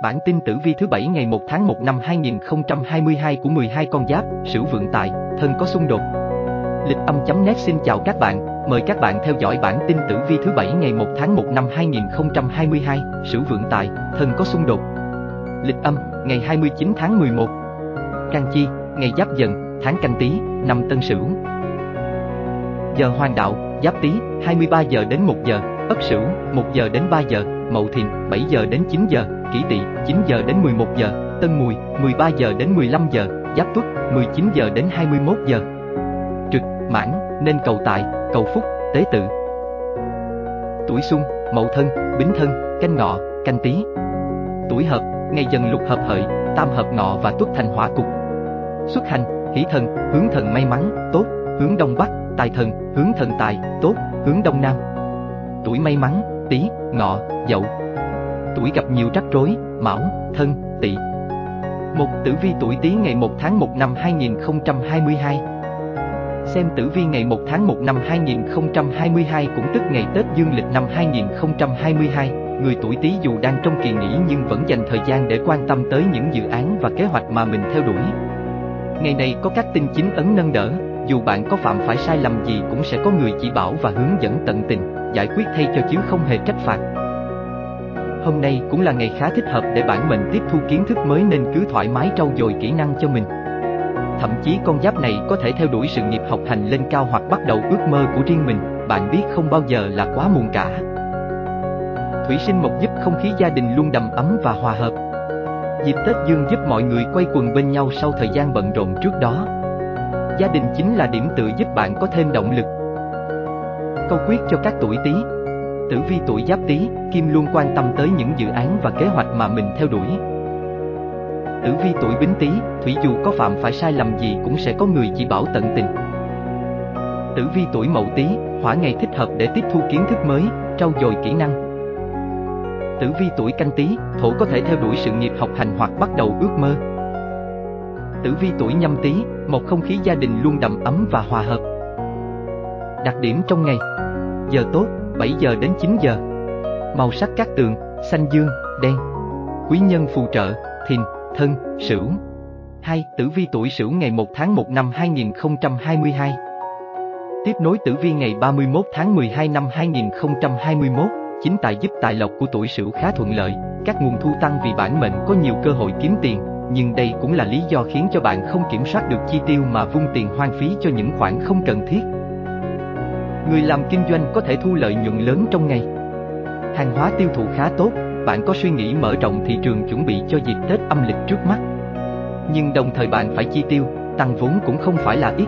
Bản tin tử vi thứ bảy ngày 1 tháng 1 năm 2022 của 12 con giáp, Sửu vượng tài, thân có xung đột. Lịch âm.net xin chào các bạn, mời các bạn theo dõi bản tin tử vi thứ bảy ngày 1 tháng 1 năm 2022, Sửu vượng tài, thân có xung đột. Lịch âm, ngày 29 tháng 11. Can chi, ngày giáp dần, tháng canh tí, năm tân sửu. Giờ hoàng đạo, giáp tí, 23 giờ đến 1 giờ, ất sửu, 1 giờ đến 3 giờ, mậu thìn, 7 giờ đến 9 giờ, kỷ tỵ, 9 giờ đến 11 giờ, tân mùi, 13 giờ đến 15 giờ, giáp tuất, 19 giờ đến 21 giờ. Trực, mãn, nên cầu tài, cầu phúc, tế tự. Tuổi Xung, mậu thân, bính thân, canh ngọ, canh tý. Tuổi hợp, ngày dần lục hợp hợi, tam hợp ngọ và tuất thành hỏa cục. Xuất hành, hỷ thần, hướng thần may mắn, tốt, hướng đông bắc, tài thần, hướng thần tài, tốt, hướng đông nam. Tuổi may mắn, tý, ngọ, dậu. Tuổi gặp nhiều rắc rối, mão, thân, tỵ. Một tử vi tuổi tý ngày 1 tháng 1 năm 2022. Xem tử vi ngày 1 tháng 1 năm 2022 cũng tức ngày Tết Dương lịch năm 2022, người tuổi Tý dù đang trong kỳ nghỉ nhưng vẫn dành thời gian để quan tâm tới những dự án và kế hoạch mà mình theo đuổi. Ngày này có các tinh chính ấn nâng đỡ, dù bạn có phạm phải sai lầm gì cũng sẽ có người chỉ bảo và hướng dẫn tận tình, giải quyết thay cho chứ không hề trách phạt. Hôm nay cũng là ngày khá thích hợp để bản mệnh tiếp thu kiến thức mới nên cứ thoải mái trau dồi kỹ năng cho mình. Thậm chí con giáp này có thể theo đuổi sự nghiệp học hành lên cao hoặc bắt đầu ước mơ của riêng mình, bạn biết không bao giờ là quá muộn cả. Thủy sinh mộc giúp không khí gia đình luôn đầm ấm và hòa hợp. Dịp Tết Dương giúp mọi người quay quần bên nhau sau thời gian bận rộn trước đó. Gia đình chính là điểm tựa giúp bạn có thêm động lực. Câu quyết cho các tuổi Tý. Tử vi tuổi Giáp Tý, Kim luôn quan tâm tới những dự án và kế hoạch mà mình theo đuổi. Tử vi tuổi Bính Tý, thủy dù có phạm phải sai lầm gì cũng sẽ có người chỉ bảo tận tình. Tử vi tuổi Mậu Tý, hỏa ngày thích hợp để tiếp thu kiến thức mới, trau dồi kỹ năng. Tử vi tuổi Canh Tý, thổ có thể theo đuổi sự nghiệp học hành hoặc bắt đầu ước mơ. Tử vi tuổi Nhâm Tý, một không khí gia đình luôn đầm ấm và hòa hợp. Đặc điểm trong ngày. Giờ tốt, 7 giờ đến 9 giờ. Màu sắc các tường, xanh dương, đen. Quý nhân phù trợ, thìn, thân, sửu. 2. Tử vi tuổi sửu ngày 1 tháng 1 năm 2022 Tiếp nối tử vi ngày 31 tháng 12 năm 2021 Chính tài giúp tài lộc của tuổi sửu khá thuận lợi. Các nguồn thu tăng vì bản mệnh có nhiều cơ hội kiếm tiền nhưng đây cũng là lý do khiến cho bạn không kiểm soát được chi tiêu mà vung tiền hoang phí cho những khoản không cần thiết. Người làm kinh doanh có thể thu lợi nhuận lớn trong ngày. Hàng hóa tiêu thụ khá tốt, bạn có suy nghĩ mở rộng thị trường chuẩn bị cho dịp Tết âm lịch trước mắt. Nhưng đồng thời bạn phải chi tiêu, tăng vốn cũng không phải là ít.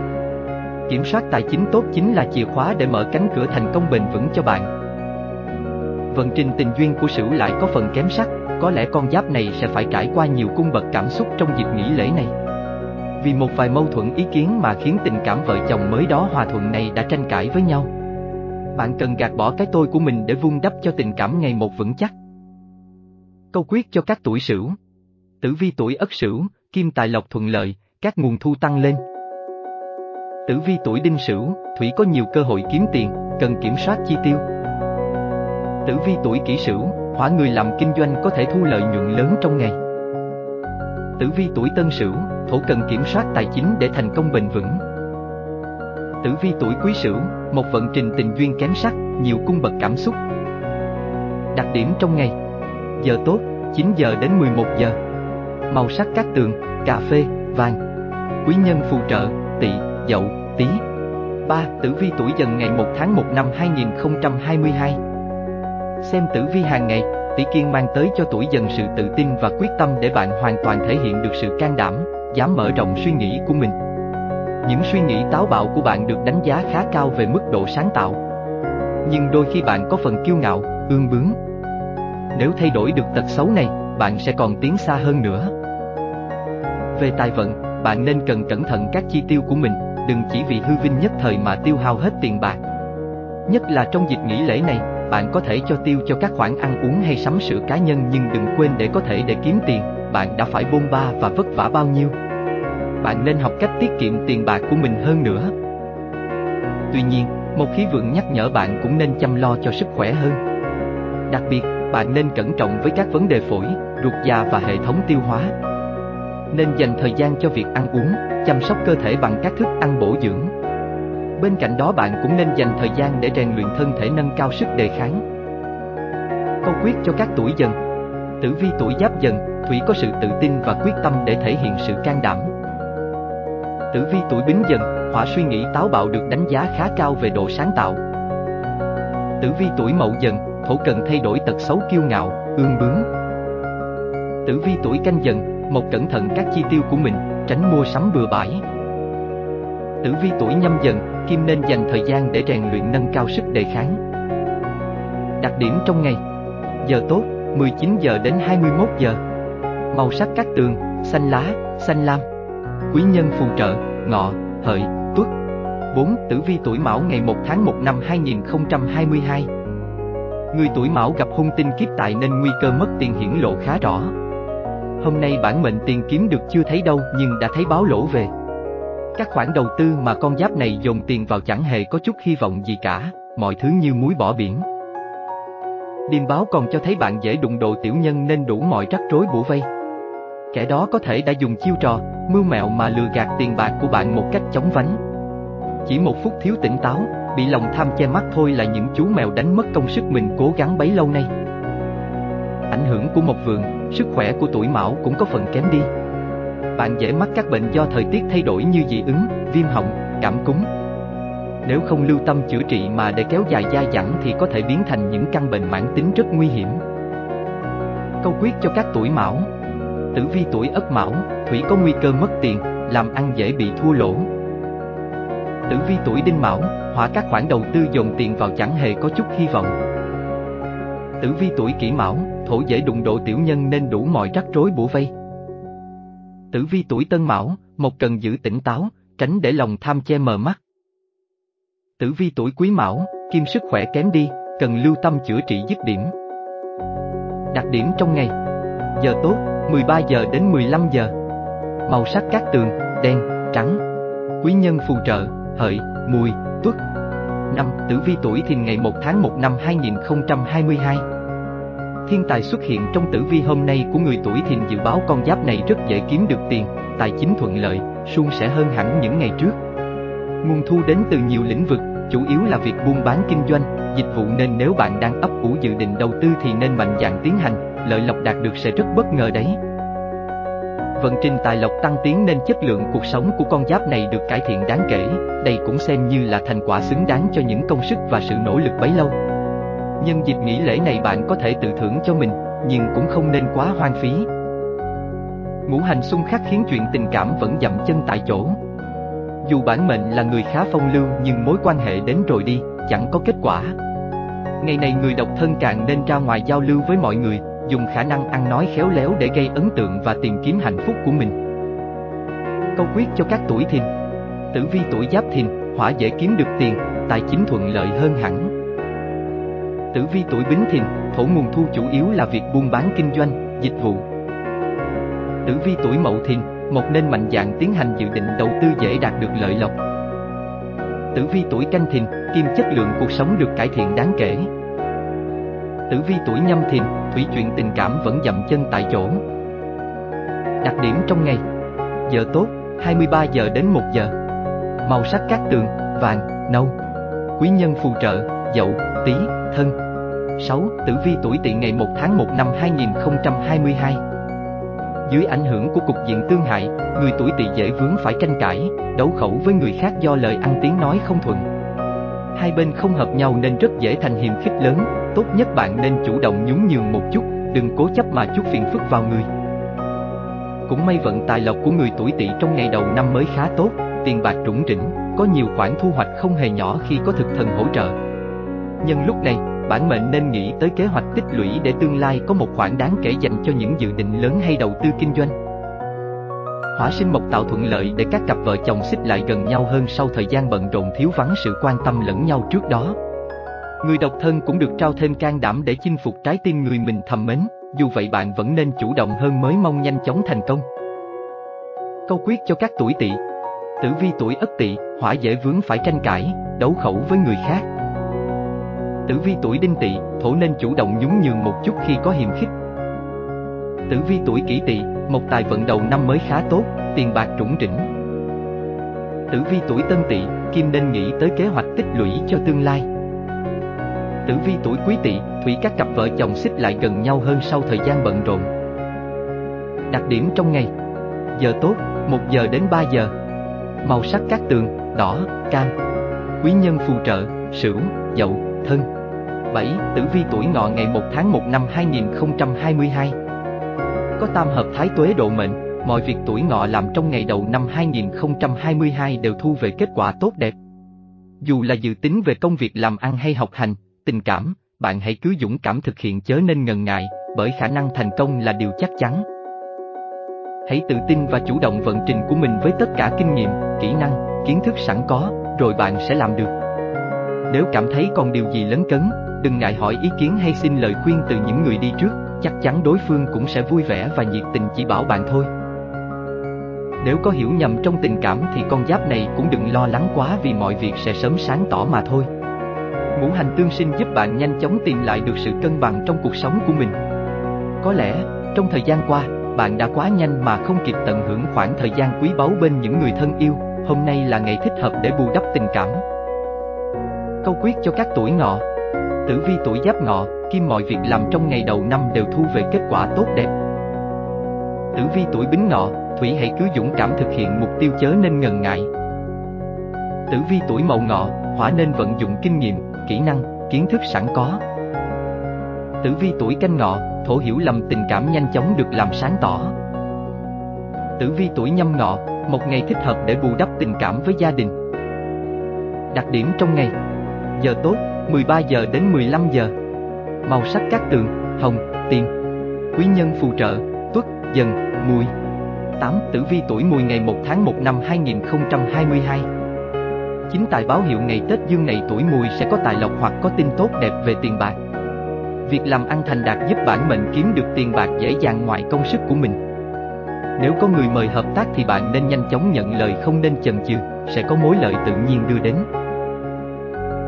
Kiểm soát tài chính tốt chính là chìa khóa để mở cánh cửa thành công bền vững cho bạn. Vận trình tình duyên của Sửu lại có phần kém sắc, có lẽ con giáp này sẽ phải trải qua nhiều cung bậc cảm xúc trong dịp nghỉ lễ này. Vì một vài mâu thuẫn ý kiến mà khiến tình cảm vợ chồng mới đó hòa thuận này đã tranh cãi với nhau. Bạn cần gạt bỏ cái tôi của mình để vun đắp cho tình cảm ngày một vững chắc. Câu quyết cho các tuổi sửu Tử vi tuổi ất sửu, kim tài lộc thuận lợi, các nguồn thu tăng lên. Tử vi tuổi đinh sửu, thủy có nhiều cơ hội kiếm tiền, cần kiểm soát chi tiêu. Tử vi tuổi kỷ sửu, hỏa người làm kinh doanh có thể thu lợi nhuận lớn trong ngày. Tử vi tuổi tân sửu, thổ cần kiểm soát tài chính để thành công bền vững. Tử vi tuổi quý sửu, một vận trình tình duyên kém sắc, nhiều cung bậc cảm xúc. Đặc điểm trong ngày Giờ tốt, 9 giờ đến 11 giờ Màu sắc các tường, cà phê, vàng Quý nhân phù trợ, tỵ, dậu, tý 3. Tử vi tuổi dần ngày 1 tháng 1 năm 2022 Xem tử vi hàng ngày, tỷ kiên mang tới cho tuổi dần sự tự tin và quyết tâm để bạn hoàn toàn thể hiện được sự can đảm, dám mở rộng suy nghĩ của mình. Những suy nghĩ táo bạo của bạn được đánh giá khá cao về mức độ sáng tạo. Nhưng đôi khi bạn có phần kiêu ngạo, ương bướng. Nếu thay đổi được tật xấu này, bạn sẽ còn tiến xa hơn nữa. Về tài vận, bạn nên cần cẩn thận các chi tiêu của mình, đừng chỉ vì hư vinh nhất thời mà tiêu hao hết tiền bạc. Nhất là trong dịp nghỉ lễ này, bạn có thể cho tiêu cho các khoản ăn uống hay sắm sửa cá nhân nhưng đừng quên để có thể để kiếm tiền, bạn đã phải bôn ba và vất vả bao nhiêu. Bạn nên học cách tiết kiệm tiền bạc của mình hơn nữa. Tuy nhiên, một khí vượng nhắc nhở bạn cũng nên chăm lo cho sức khỏe hơn. Đặc biệt, bạn nên cẩn trọng với các vấn đề phổi, ruột già và hệ thống tiêu hóa. Nên dành thời gian cho việc ăn uống, chăm sóc cơ thể bằng các thức ăn bổ dưỡng. Bên cạnh đó bạn cũng nên dành thời gian để rèn luyện thân thể nâng cao sức đề kháng. Câu quyết cho các tuổi dần Tử vi tuổi giáp dần, Thủy có sự tự tin và quyết tâm để thể hiện sự can đảm. Tử vi tuổi bính dần, Hỏa suy nghĩ táo bạo được đánh giá khá cao về độ sáng tạo. Tử vi tuổi mậu dần, Thổ cần thay đổi tật xấu kiêu ngạo, ương bướng. Tử vi tuổi canh dần, một cẩn thận các chi tiêu của mình, tránh mua sắm bừa bãi. Tử vi tuổi nhâm dần, Kim nên dành thời gian để rèn luyện nâng cao sức đề kháng. Đặc điểm trong ngày. Giờ tốt, 19 giờ đến 21 giờ. Màu sắc các tường, xanh lá, xanh lam. Quý nhân phù trợ, ngọ, hợi, tuất. 4. Tử vi tuổi mão ngày 1 tháng 1 năm 2022 Người tuổi mão gặp hung tinh kiếp tại nên nguy cơ mất tiền hiển lộ khá rõ. Hôm nay bản mệnh tiền kiếm được chưa thấy đâu nhưng đã thấy báo lỗ về các khoản đầu tư mà con giáp này dồn tiền vào chẳng hề có chút hy vọng gì cả, mọi thứ như muối bỏ biển. Điềm báo còn cho thấy bạn dễ đụng độ tiểu nhân nên đủ mọi rắc rối bủa vây. Kẻ đó có thể đã dùng chiêu trò, mưu mẹo mà lừa gạt tiền bạc của bạn một cách chóng vánh. Chỉ một phút thiếu tỉnh táo, bị lòng tham che mắt thôi là những chú mèo đánh mất công sức mình cố gắng bấy lâu nay. Ảnh hưởng của một vườn, sức khỏe của tuổi mão cũng có phần kém đi. Bạn dễ mắc các bệnh do thời tiết thay đổi như dị ứng, viêm họng, cảm cúm, nếu không lưu tâm chữa trị mà để kéo dài dai dẳng thì có thể biến thành những căn bệnh mãn tính rất nguy hiểm. Câu quyết cho các tuổi mão Tử vi tuổi ất mão, thủy có nguy cơ mất tiền, làm ăn dễ bị thua lỗ. Tử vi tuổi đinh mão, hỏa các khoản đầu tư dồn tiền vào chẳng hề có chút hy vọng. Tử vi tuổi kỷ mão, thổ dễ đụng độ tiểu nhân nên đủ mọi rắc rối bủa vây. Tử vi tuổi tân mão, một cần giữ tỉnh táo, tránh để lòng tham che mờ mắt. Tử vi tuổi quý mão, kim sức khỏe kém đi, cần lưu tâm chữa trị dứt điểm. Đặc điểm trong ngày. Giờ tốt, 13 giờ đến 15 giờ. Màu sắc các tường, đen, trắng. Quý nhân phù trợ, hợi, mùi, tuất. Năm Tử vi tuổi thìn ngày 1 tháng 1 năm 2022 Thiên tài xuất hiện trong tử vi hôm nay của người tuổi thìn dự báo con giáp này rất dễ kiếm được tiền, tài chính thuận lợi, suôn sẻ hơn hẳn những ngày trước. Nguồn thu đến từ nhiều lĩnh vực, chủ yếu là việc buôn bán kinh doanh, dịch vụ nên nếu bạn đang ấp ủ dự định đầu tư thì nên mạnh dạn tiến hành, lợi lộc đạt được sẽ rất bất ngờ đấy. Vận trình tài lộc tăng tiến nên chất lượng cuộc sống của con giáp này được cải thiện đáng kể, đây cũng xem như là thành quả xứng đáng cho những công sức và sự nỗ lực bấy lâu. Nhân dịp nghỉ lễ này bạn có thể tự thưởng cho mình, nhưng cũng không nên quá hoang phí. Ngũ hành xung khắc khiến chuyện tình cảm vẫn dậm chân tại chỗ, dù bản mệnh là người khá phong lưu nhưng mối quan hệ đến rồi đi, chẳng có kết quả. Ngày này người độc thân càng nên ra ngoài giao lưu với mọi người, dùng khả năng ăn nói khéo léo để gây ấn tượng và tìm kiếm hạnh phúc của mình. Câu quyết cho các tuổi thìn Tử vi tuổi giáp thìn, hỏa dễ kiếm được tiền, tài chính thuận lợi hơn hẳn. Tử vi tuổi bính thìn, thổ nguồn thu chủ yếu là việc buôn bán kinh doanh, dịch vụ. Tử vi tuổi mậu thìn, một nên mạnh dạn tiến hành dự định đầu tư dễ đạt được lợi lộc. Tử vi tuổi canh thìn, kim chất lượng cuộc sống được cải thiện đáng kể. Tử vi tuổi nhâm thìn, thủy chuyện tình cảm vẫn dậm chân tại chỗ. Đặc điểm trong ngày Giờ tốt, 23 giờ đến 1 giờ Màu sắc các tường, vàng, nâu Quý nhân phù trợ, dậu, tí, thân 6. Tử vi tuổi tỵ ngày 1 tháng 1 năm 2022 dưới ảnh hưởng của cục diện tương hại, người tuổi tỵ dễ vướng phải tranh cãi, đấu khẩu với người khác do lời ăn tiếng nói không thuận. Hai bên không hợp nhau nên rất dễ thành hiềm khích lớn, tốt nhất bạn nên chủ động nhún nhường một chút, đừng cố chấp mà chút phiền phức vào người. Cũng may vận tài lộc của người tuổi tỵ trong ngày đầu năm mới khá tốt, tiền bạc rủng rỉnh, có nhiều khoản thu hoạch không hề nhỏ khi có thực thần hỗ trợ. Nhân lúc này, bản mệnh nên nghĩ tới kế hoạch tích lũy để tương lai có một khoản đáng kể dành cho những dự định lớn hay đầu tư kinh doanh. Hỏa sinh mộc tạo thuận lợi để các cặp vợ chồng xích lại gần nhau hơn sau thời gian bận rộn thiếu vắng sự quan tâm lẫn nhau trước đó. Người độc thân cũng được trao thêm can đảm để chinh phục trái tim người mình thầm mến, dù vậy bạn vẫn nên chủ động hơn mới mong nhanh chóng thành công. Câu quyết cho các tuổi tỵ Tử vi tuổi ất tỵ, hỏa dễ vướng phải tranh cãi, đấu khẩu với người khác. Tử vi tuổi đinh tỵ, thổ nên chủ động nhún nhường một chút khi có hiềm khích. Tử vi tuổi kỷ tỵ, một tài vận đầu năm mới khá tốt, tiền bạc trũng rỉnh. Tử vi tuổi tân tỵ, kim nên nghĩ tới kế hoạch tích lũy cho tương lai. Tử vi tuổi quý tỵ, thủy các cặp vợ chồng xích lại gần nhau hơn sau thời gian bận rộn. Đặc điểm trong ngày Giờ tốt, 1 giờ đến 3 giờ Màu sắc các tường, đỏ, cam Quý nhân phù trợ, sửu, dậu, thân 7. Tử vi tuổi ngọ ngày 1 tháng 1 năm 2022 Có tam hợp thái tuế độ mệnh, mọi việc tuổi ngọ làm trong ngày đầu năm 2022 đều thu về kết quả tốt đẹp. Dù là dự tính về công việc làm ăn hay học hành, tình cảm, bạn hãy cứ dũng cảm thực hiện chớ nên ngần ngại, bởi khả năng thành công là điều chắc chắn. Hãy tự tin và chủ động vận trình của mình với tất cả kinh nghiệm, kỹ năng, kiến thức sẵn có, rồi bạn sẽ làm được. Nếu cảm thấy còn điều gì lấn cấn, đừng ngại hỏi ý kiến hay xin lời khuyên từ những người đi trước, chắc chắn đối phương cũng sẽ vui vẻ và nhiệt tình chỉ bảo bạn thôi. Nếu có hiểu nhầm trong tình cảm thì con giáp này cũng đừng lo lắng quá vì mọi việc sẽ sớm sáng tỏ mà thôi. Ngũ hành tương sinh giúp bạn nhanh chóng tìm lại được sự cân bằng trong cuộc sống của mình. Có lẽ, trong thời gian qua, bạn đã quá nhanh mà không kịp tận hưởng khoảng thời gian quý báu bên những người thân yêu, hôm nay là ngày thích hợp để bù đắp tình cảm. Câu quyết cho các tuổi ngọ Tử vi tuổi giáp ngọ, kim mọi việc làm trong ngày đầu năm đều thu về kết quả tốt đẹp. Tử vi tuổi bính ngọ, thủy hãy cứ dũng cảm thực hiện mục tiêu chớ nên ngần ngại. Tử vi tuổi mậu ngọ, hỏa nên vận dụng kinh nghiệm, kỹ năng, kiến thức sẵn có. Tử vi tuổi canh ngọ, thổ hiểu lầm tình cảm nhanh chóng được làm sáng tỏ. Tử vi tuổi nhâm ngọ, một ngày thích hợp để bù đắp tình cảm với gia đình. Đặc điểm trong ngày Giờ tốt, 13 giờ đến 15 giờ Màu sắc các tường, hồng, tiền Quý nhân phù trợ, tuất, dần, mùi 8. Tử vi tuổi mùi ngày 1 tháng 1 năm 2022 Chính tài báo hiệu ngày Tết dương này tuổi mùi sẽ có tài lộc hoặc có tin tốt đẹp về tiền bạc Việc làm ăn thành đạt giúp bản mệnh kiếm được tiền bạc dễ dàng ngoài công sức của mình. Nếu có người mời hợp tác thì bạn nên nhanh chóng nhận lời không nên chần chừ, sẽ có mối lợi tự nhiên đưa đến.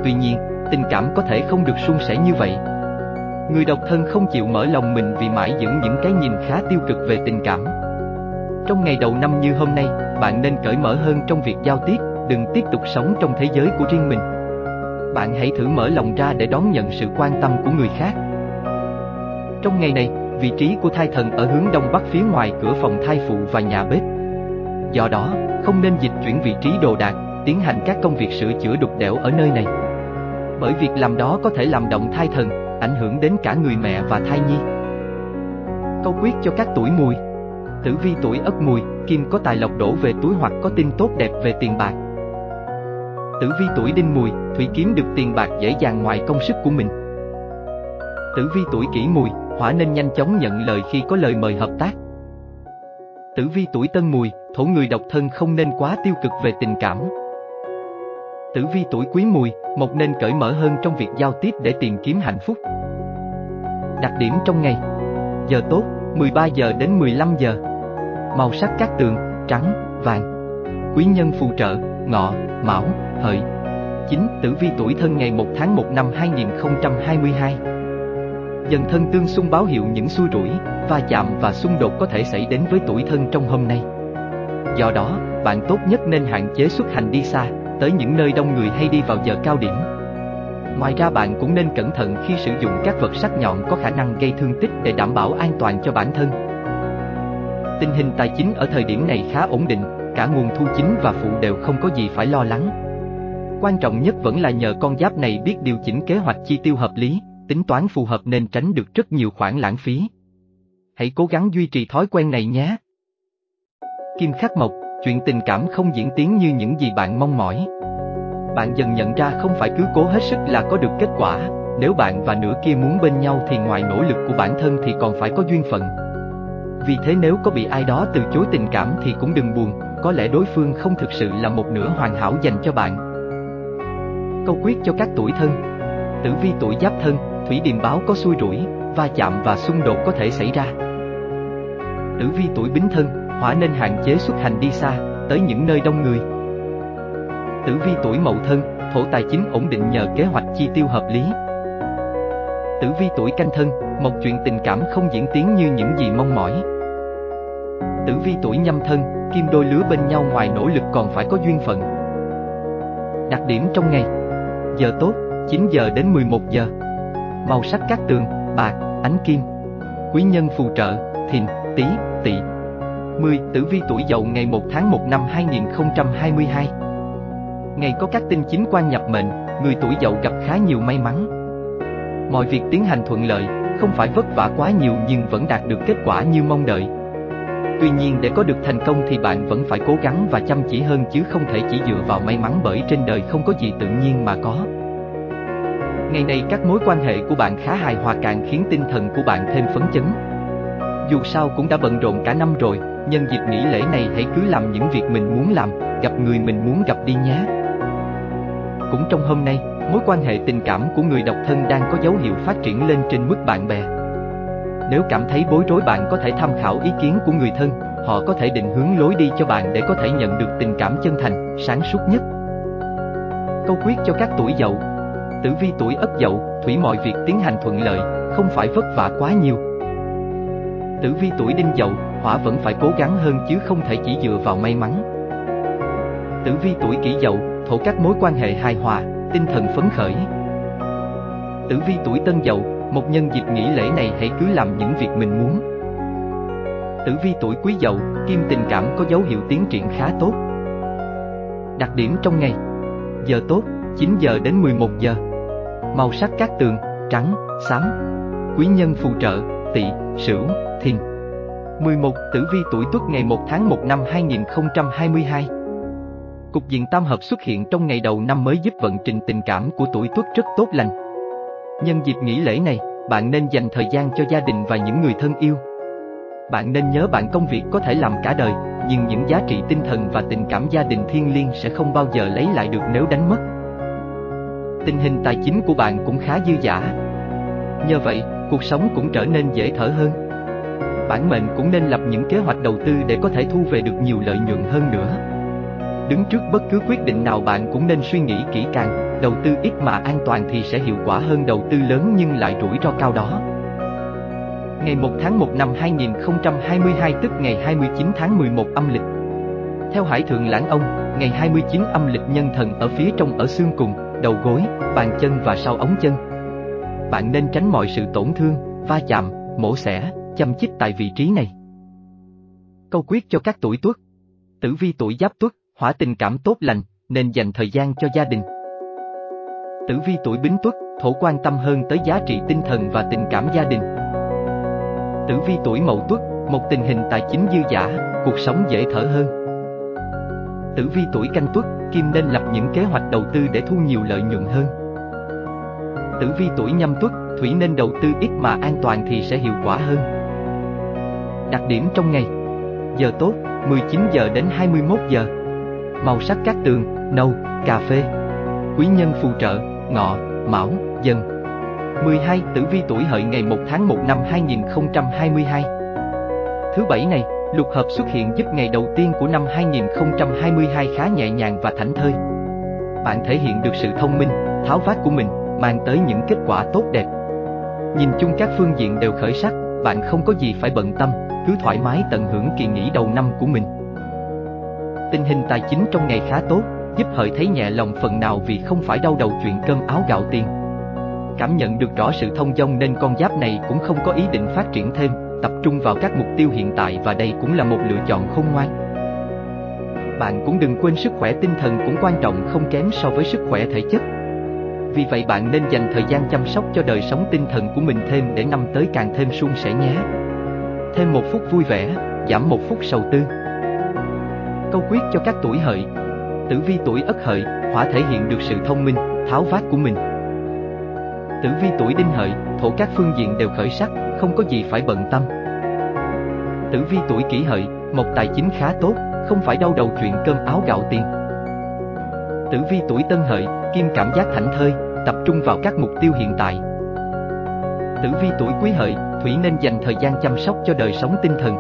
Tuy nhiên, tình cảm có thể không được suôn sẻ như vậy. Người độc thân không chịu mở lòng mình vì mãi giữ những cái nhìn khá tiêu cực về tình cảm. Trong ngày đầu năm như hôm nay, bạn nên cởi mở hơn trong việc giao tiếp, đừng tiếp tục sống trong thế giới của riêng mình. Bạn hãy thử mở lòng ra để đón nhận sự quan tâm của người khác. Trong ngày này, vị trí của thai thần ở hướng đông bắc phía ngoài cửa phòng thai phụ và nhà bếp. Do đó, không nên dịch chuyển vị trí đồ đạc, tiến hành các công việc sửa chữa đục đẽo ở nơi này. Bởi việc làm đó có thể làm động thai thần, ảnh hưởng đến cả người mẹ và thai nhi. Câu quyết cho các tuổi mùi Tử vi tuổi ất mùi, kim có tài lộc đổ về túi hoặc có tin tốt đẹp về tiền bạc. Tử vi tuổi đinh mùi, thủy kiếm được tiền bạc dễ dàng ngoài công sức của mình. Tử vi tuổi kỷ mùi, hỏa nên nhanh chóng nhận lời khi có lời mời hợp tác. Tử vi tuổi tân mùi, thổ người độc thân không nên quá tiêu cực về tình cảm. Tử vi tuổi quý mùi, một nên cởi mở hơn trong việc giao tiếp để tìm kiếm hạnh phúc. Đặc điểm trong ngày Giờ tốt, 13 giờ đến 15 giờ Màu sắc các tường, trắng, vàng Quý nhân phù trợ, ngọ, mão, hợi 9. Tử vi tuổi thân ngày 1 tháng 1 năm 2022 Dần thân tương xung báo hiệu những xui rủi, va chạm và xung đột có thể xảy đến với tuổi thân trong hôm nay. Do đó, bạn tốt nhất nên hạn chế xuất hành đi xa, tới những nơi đông người hay đi vào giờ cao điểm. Ngoài ra bạn cũng nên cẩn thận khi sử dụng các vật sắc nhọn có khả năng gây thương tích để đảm bảo an toàn cho bản thân. Tình hình tài chính ở thời điểm này khá ổn định, cả nguồn thu chính và phụ đều không có gì phải lo lắng. Quan trọng nhất vẫn là nhờ con giáp này biết điều chỉnh kế hoạch chi tiêu hợp lý, tính toán phù hợp nên tránh được rất nhiều khoản lãng phí. Hãy cố gắng duy trì thói quen này nhé. Kim Khắc Mộc, chuyện tình cảm không diễn tiến như những gì bạn mong mỏi. Bạn dần nhận ra không phải cứ cố hết sức là có được kết quả, nếu bạn và nửa kia muốn bên nhau thì ngoài nỗ lực của bản thân thì còn phải có duyên phận. Vì thế nếu có bị ai đó từ chối tình cảm thì cũng đừng buồn, có lẽ đối phương không thực sự là một nửa hoàn hảo dành cho bạn. Câu quyết cho các tuổi thân Tử vi tuổi giáp thân, thủy điềm báo có xui rủi, va chạm và xung đột có thể xảy ra. Tử vi tuổi bính thân, hỏa nên hạn chế xuất hành đi xa, tới những nơi đông người. Tử vi tuổi mậu thân, thổ tài chính ổn định nhờ kế hoạch chi tiêu hợp lý. Tử vi tuổi canh thân, một chuyện tình cảm không diễn tiến như những gì mong mỏi. Tử vi tuổi nhâm thân, kim đôi lứa bên nhau ngoài nỗ lực còn phải có duyên phận. Đặc điểm trong ngày Giờ tốt, 9 giờ đến 11 giờ Màu sắc cát tường, bạc, ánh kim Quý nhân phù trợ, thìn, tý, tỵ 10. Tử vi tuổi dậu ngày 1 tháng 1 năm 2022 Ngày có các tinh chính quan nhập mệnh, người tuổi dậu gặp khá nhiều may mắn. Mọi việc tiến hành thuận lợi, không phải vất vả quá nhiều nhưng vẫn đạt được kết quả như mong đợi. Tuy nhiên để có được thành công thì bạn vẫn phải cố gắng và chăm chỉ hơn chứ không thể chỉ dựa vào may mắn bởi trên đời không có gì tự nhiên mà có. Ngày này các mối quan hệ của bạn khá hài hòa càng khiến tinh thần của bạn thêm phấn chấn. Dù sao cũng đã bận rộn cả năm rồi, nhân dịp nghỉ lễ này hãy cứ làm những việc mình muốn làm, gặp người mình muốn gặp đi nhé. Cũng trong hôm nay, mối quan hệ tình cảm của người độc thân đang có dấu hiệu phát triển lên trên mức bạn bè. Nếu cảm thấy bối rối bạn có thể tham khảo ý kiến của người thân, họ có thể định hướng lối đi cho bạn để có thể nhận được tình cảm chân thành, sáng suốt nhất. Câu quyết cho các tuổi dậu Tử vi tuổi ất dậu, thủy mọi việc tiến hành thuận lợi, không phải vất vả quá nhiều. Tử vi tuổi đinh dậu, hỏa vẫn phải cố gắng hơn chứ không thể chỉ dựa vào may mắn. Tử vi tuổi kỷ dậu, thổ các mối quan hệ hài hòa, tinh thần phấn khởi. Tử vi tuổi tân dậu, một nhân dịp nghỉ lễ này hãy cứ làm những việc mình muốn. Tử vi tuổi quý dậu, kim tình cảm có dấu hiệu tiến triển khá tốt. Đặc điểm trong ngày Giờ tốt, 9 giờ đến 11 giờ Màu sắc các tường, trắng, xám Quý nhân phù trợ, tỵ, sửu, thìn 11. Tử vi tuổi tuất ngày 1 tháng 1 năm 2022 Cục diện tam hợp xuất hiện trong ngày đầu năm mới giúp vận trình tình cảm của tuổi tuất rất tốt lành. Nhân dịp nghỉ lễ này, bạn nên dành thời gian cho gia đình và những người thân yêu. Bạn nên nhớ bạn công việc có thể làm cả đời, nhưng những giá trị tinh thần và tình cảm gia đình thiêng liêng sẽ không bao giờ lấy lại được nếu đánh mất. Tình hình tài chính của bạn cũng khá dư dả. Nhờ vậy, cuộc sống cũng trở nên dễ thở hơn. Bản mệnh cũng nên lập những kế hoạch đầu tư để có thể thu về được nhiều lợi nhuận hơn nữa. Đứng trước bất cứ quyết định nào bạn cũng nên suy nghĩ kỹ càng, đầu tư ít mà an toàn thì sẽ hiệu quả hơn đầu tư lớn nhưng lại rủi ro cao đó. Ngày 1 tháng 1 năm 2022 tức ngày 29 tháng 11 âm lịch. Theo Hải Thượng Lãng Ông, ngày 29 âm lịch nhân thần ở phía trong ở xương cùng, đầu gối, bàn chân và sau ống chân. Bạn nên tránh mọi sự tổn thương, va chạm, mổ xẻ, châm chích tại vị trí này. Câu quyết cho các tuổi tuất Tử vi tuổi giáp tuất hỏa tình cảm tốt lành, nên dành thời gian cho gia đình. Tử vi tuổi bính tuất, thổ quan tâm hơn tới giá trị tinh thần và tình cảm gia đình. Tử vi tuổi mậu tuất, một tình hình tài chính dư giả, cuộc sống dễ thở hơn. Tử vi tuổi canh tuất, kim nên lập những kế hoạch đầu tư để thu nhiều lợi nhuận hơn. Tử vi tuổi nhâm tuất, thủy nên đầu tư ít mà an toàn thì sẽ hiệu quả hơn. Đặc điểm trong ngày. Giờ tốt, 19 giờ đến 21 giờ. Màu sắc các tường, nâu, cà phê. Quý nhân phù trợ, ngọ, mão, dần 12. Tử vi tuổi hợi ngày 1 tháng 1 năm 2022 Thứ bảy này, lục hợp xuất hiện giúp ngày đầu tiên của năm 2022 khá nhẹ nhàng và thảnh thơi. Bạn thể hiện được sự thông minh, tháo vát của mình, mang tới những kết quả tốt đẹp. Nhìn chung các phương diện đều khởi sắc, bạn không có gì phải bận tâm, cứ thoải mái tận hưởng kỳ nghỉ đầu năm của mình Tình hình tài chính trong ngày khá tốt, giúp hợi thấy nhẹ lòng phần nào vì không phải đau đầu chuyện cơm áo gạo tiền. Cảm nhận được rõ sự thông dong nên con giáp này cũng không có ý định phát triển thêm, tập trung vào các mục tiêu hiện tại và đây cũng là một lựa chọn khôn ngoan. Bạn cũng đừng quên sức khỏe tinh thần cũng quan trọng không kém so với sức khỏe thể chất. Vì vậy bạn nên dành thời gian chăm sóc cho đời sống tinh thần của mình thêm để năm tới càng thêm suôn sẻ nhé. Thêm một phút vui vẻ, giảm một phút sầu tư. Câu quyết cho các tuổi hợi Tử vi tuổi ất hợi, hỏa thể hiện được sự thông minh, tháo vát của mình. Tử vi tuổi đinh hợi, thổ các phương diện đều khởi sắc, không có gì phải bận tâm. Tử vi tuổi kỷ hợi, một tài chính khá tốt, không phải đau đầu chuyện cơm áo gạo tiền. Tử vi tuổi tân hợi, kim cảm giác thảnh thơi, tập trung vào các mục tiêu hiện tại. Tử vi tuổi quý hợi, thủy nên dành thời gian chăm sóc cho đời sống tinh thần.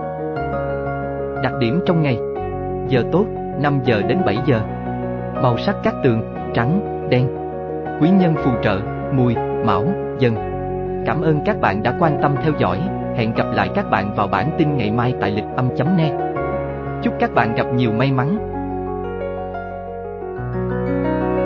Đặc điểm trong ngày Giờ tốt, 5 giờ đến 7 giờ Màu sắc các tường, trắng, đen Quý nhân phù trợ, mùi, mão, dần Cảm ơn các bạn đã quan tâm theo dõi, hẹn gặp lại các bạn vào bản tin ngày mai tại lịch âm.net. Chúc các bạn gặp nhiều may mắn.